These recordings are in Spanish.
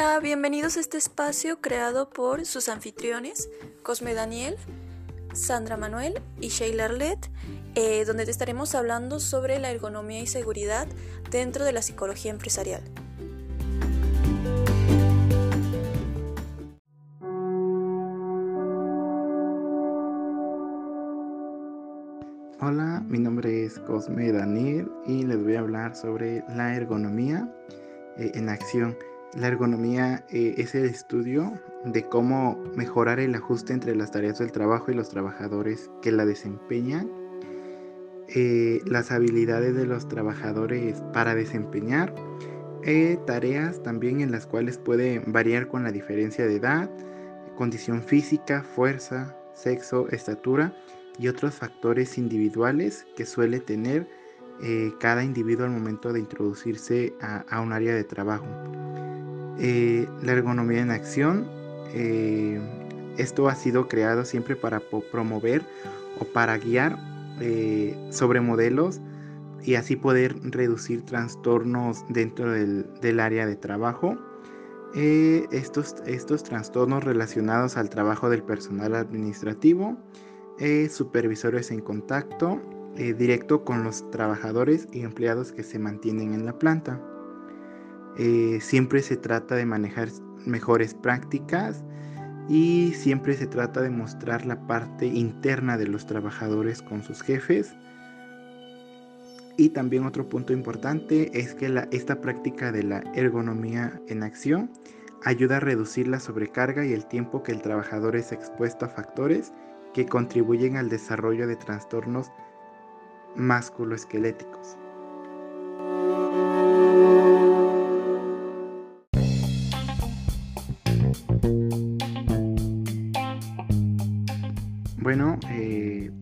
Hola, bienvenidos a este espacio creado por sus anfitriones, Cosme Daniel, Sandra Manuel y Sheila Arlet, eh, donde te estaremos hablando sobre la ergonomía y seguridad dentro de la psicología empresarial. Hola, mi nombre es Cosme Daniel y les voy a hablar sobre la ergonomía eh, en acción. La ergonomía eh, es el estudio de cómo mejorar el ajuste entre las tareas del trabajo y los trabajadores que la desempeñan, eh, las habilidades de los trabajadores para desempeñar eh, tareas también en las cuales puede variar con la diferencia de edad, condición física, fuerza, sexo, estatura y otros factores individuales que suele tener cada individuo al momento de introducirse a un área de trabajo. Eh, la ergonomía en acción. Eh, esto ha sido creado siempre para promover o para guiar eh, sobre modelos y así poder reducir trastornos dentro del, área de trabajo. estos, estos trastornos relacionados al trabajo del personal administrativo, supervisores en contacto directo con los trabajadores y empleados que se mantienen en la planta. Eh, siempre se trata de manejar mejores prácticas y siempre se trata de mostrar la parte interna de los trabajadores con sus jefes. Y también otro punto importante es que esta práctica de la ergonomía en acción ayuda a reducir la sobrecarga y el tiempo que el trabajador es expuesto a factores que contribuyen al desarrollo de trastornos musculoesqueléticos.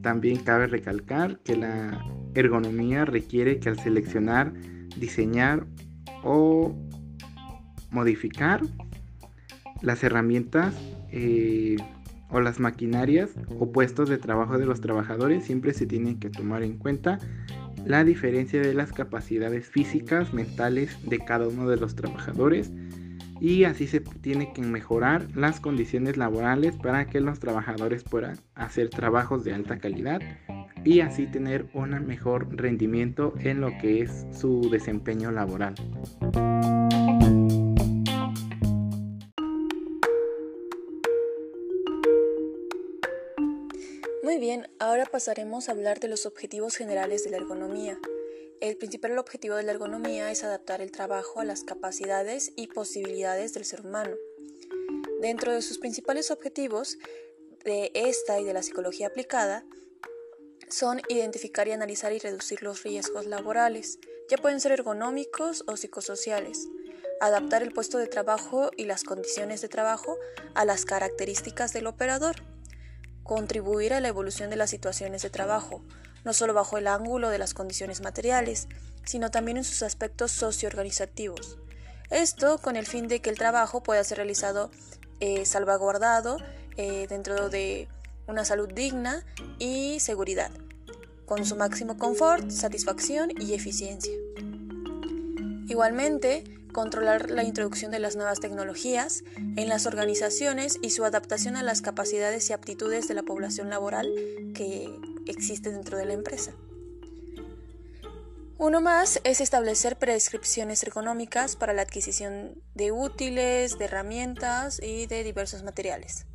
También cabe recalcar que la ergonomía requiere que al seleccionar, diseñar o modificar las herramientas eh, o las maquinarias o puestos de trabajo de los trabajadores, siempre se tiene que tomar en cuenta la diferencia de las capacidades físicas, mentales de cada uno de los trabajadores y así se tiene que mejorar las condiciones laborales para que los trabajadores puedan hacer trabajos de alta calidad y así tener un mejor rendimiento en lo que es su desempeño laboral. Muy bien, ahora pasaremos a hablar de los objetivos generales de la ergonomía. El principal objetivo de la ergonomía es adaptar el trabajo a las capacidades y posibilidades del ser humano. Dentro de sus principales objetivos de esta y de la psicología aplicada son identificar y analizar y reducir los riesgos laborales, ya pueden ser ergonómicos o psicosociales, adaptar el puesto de trabajo y las condiciones de trabajo a las características del operador, contribuir a la evolución de las situaciones de trabajo, no solo bajo el ángulo de las condiciones materiales, sino también en sus aspectos socioorganizativos. Esto con el fin de que el trabajo pueda ser realizado eh, salvaguardado eh, dentro de una salud digna y seguridad, con su máximo confort, satisfacción y eficiencia. Igualmente, controlar la introducción de las nuevas tecnologías en las organizaciones y su adaptación a las capacidades y aptitudes de la población laboral que existe dentro de la empresa. Uno más es establecer prescripciones ergonómicas para la adquisición de útiles, de herramientas y de diversos materiales.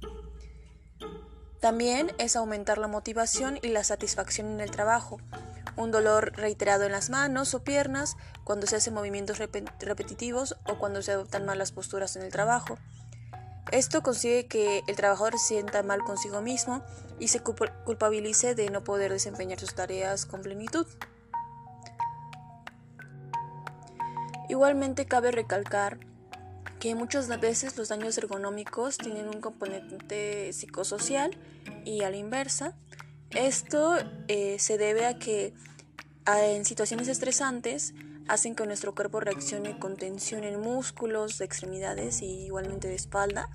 También es aumentar la motivación y la satisfacción en el trabajo, un dolor reiterado en las manos o piernas cuando se hacen movimientos repetitivos o cuando se adoptan malas posturas en el trabajo. Esto consigue que el trabajador se sienta mal consigo mismo y se culpabilice de no poder desempeñar sus tareas con plenitud. Igualmente cabe recalcar que muchas veces los daños ergonómicos tienen un componente psicosocial y a la inversa. Esto eh, se debe a que en situaciones estresantes hacen que nuestro cuerpo reaccione con tensión en músculos, de extremidades y igualmente de espalda.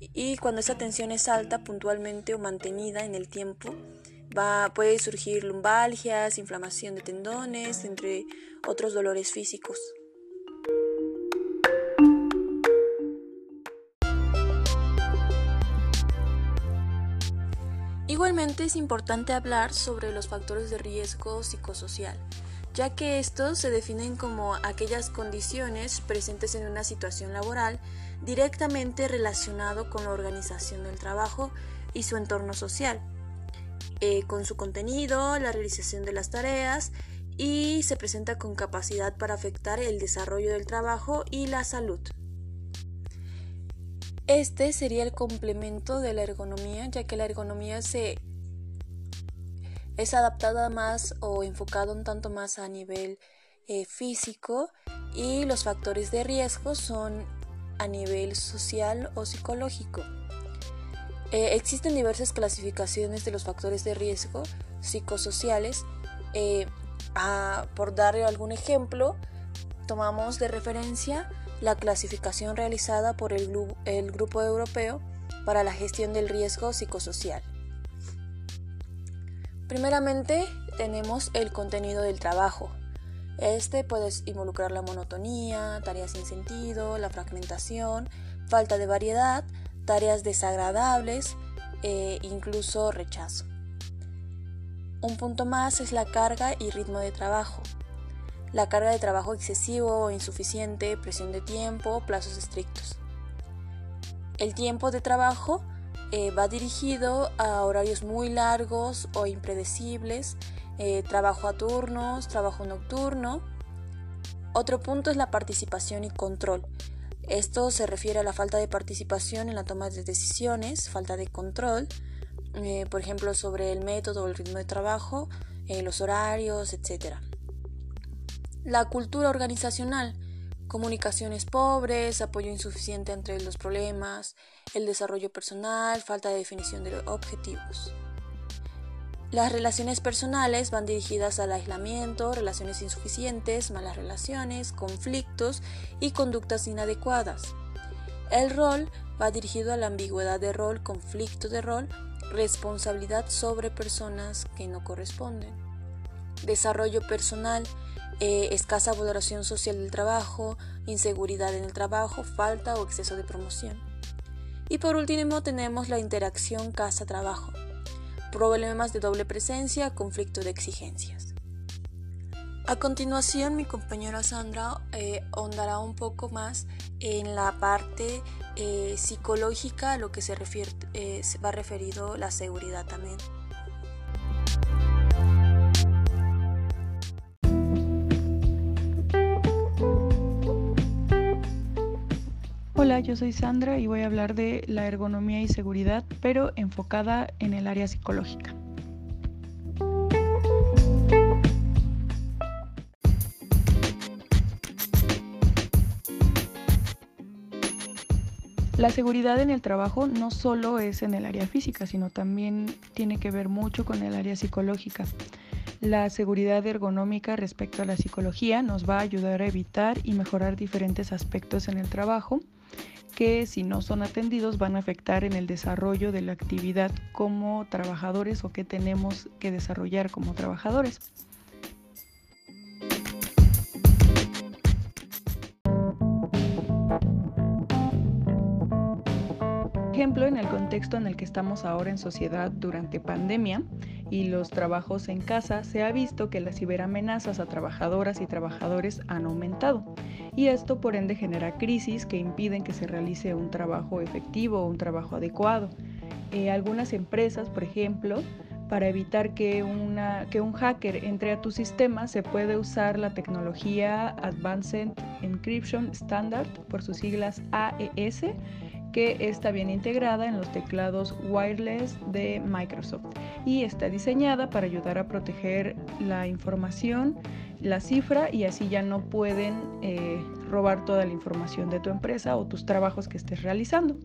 Y cuando esa tensión es alta, puntualmente o mantenida en el tiempo, va, puede surgir lumbalgias, inflamación de tendones, entre otros dolores físicos. Igualmente es importante hablar sobre los factores de riesgo psicosocial, ya que estos se definen como aquellas condiciones presentes en una situación laboral directamente relacionado con la organización del trabajo y su entorno social, eh, con su contenido, la realización de las tareas y se presenta con capacidad para afectar el desarrollo del trabajo y la salud. Este sería el complemento de la ergonomía, ya que la ergonomía se es adaptada más o enfocada un tanto más a nivel eh, físico y los factores de riesgo son a nivel social o psicológico. Eh, existen diversas clasificaciones de los factores de riesgo psicosociales. Eh, por darle algún ejemplo, tomamos de referencia la clasificación realizada por el, Grupo Europeo para la Gestión del Riesgo Psicosocial. Primeramente tenemos el contenido del trabajo. Este puede involucrar la monotonía, tareas sin sentido, la fragmentación, falta de variedad, tareas desagradables e incluso rechazo. Un punto más es la carga y ritmo de trabajo. La carga de trabajo excesivo o insuficiente, presión de tiempo, plazos estrictos. El tiempo de trabajo eh, va dirigido a horarios muy largos o impredecibles, eh, trabajo a turnos, trabajo nocturno. Otro punto es la participación y control. Esto se refiere a la falta de participación en la toma de decisiones, falta de control, eh, por ejemplo, sobre el método o el ritmo de trabajo, los horarios, etc. La cultura organizacional comunicaciones pobres, apoyo insuficiente entre los problemas, el desarrollo personal, falta de definición de objetivos. Las relaciones personales van dirigidas al aislamiento, relaciones insuficientes, malas relaciones, conflictos y conductas inadecuadas. El rol va dirigido a la ambigüedad de rol, conflicto de rol, responsabilidad sobre personas que no corresponden. Desarrollo personal eh, escasa valoración social del trabajo, inseguridad en el trabajo, falta o exceso de promoción. Y por último tenemos la interacción casa-trabajo, problemas de doble presencia, conflicto de exigencias. A continuación mi compañera Sandra eh, un poco más en la parte eh, psicológica a lo que se, refiere, va referido la seguridad también. Hola, yo soy Sandra y voy a hablar de la ergonomía y seguridad, pero enfocada en el área psicológica. La seguridad en el trabajo no solo es en el área física, sino también tiene que ver mucho con el área psicológica. La seguridad ergonómica respecto a la psicología nos va a ayudar a evitar y mejorar diferentes aspectos en el trabajo que si no son atendidos van a afectar en el desarrollo de la actividad como trabajadores o que tenemos que desarrollar como trabajadores. ejemplo, en el contexto en el que estamos ahora en sociedad durante pandemia y los trabajos en casa, se ha visto que las ciberamenazas a trabajadoras y trabajadores han aumentado. Y esto por ende genera crisis que impiden que se realice un trabajo efectivo o un trabajo adecuado. Eh, algunas empresas, por ejemplo, para evitar que, una, que un hacker entre a tu sistema, se puede usar la tecnología Advanced Encryption Standard, por sus siglas AES, que está bien integrada en los teclados wireless de Microsoft y está diseñada para ayudar a proteger la información, la cifra y así ya no pueden eh, robar toda la información de tu empresa o tus trabajos que estés realizando.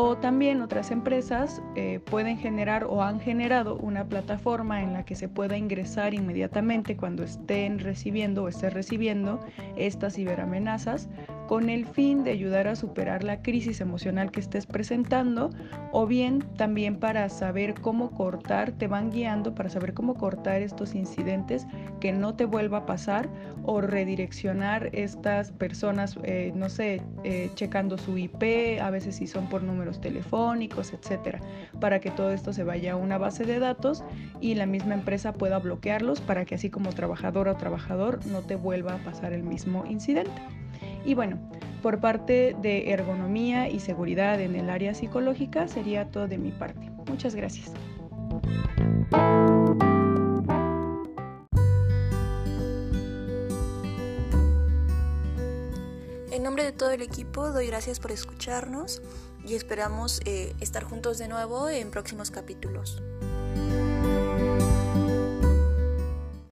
O también otras empresas eh, pueden generar o han generado una plataforma en la que se pueda ingresar inmediatamente cuando estén recibiendo o estés recibiendo estas ciberamenazas con el fin de ayudar a superar la crisis emocional que estés presentando o bien también para saber cómo cortar, te van guiando para saber cómo cortar estos incidentes que no te vuelva a pasar o redireccionar estas personas, eh, no sé, eh, checando su IP, a veces si son por números telefónicos, etcétera, para que todo esto se vaya a una base de datos y la misma empresa pueda bloquearlos para que así como trabajador o trabajador no te vuelva a pasar el mismo incidente. Y bueno, por parte de ergonomía y seguridad en el área psicológica sería todo de mi parte. Muchas gracias. En nombre de todo el equipo doy gracias por escucharnos y esperamos eh, estar juntos de nuevo en próximos capítulos.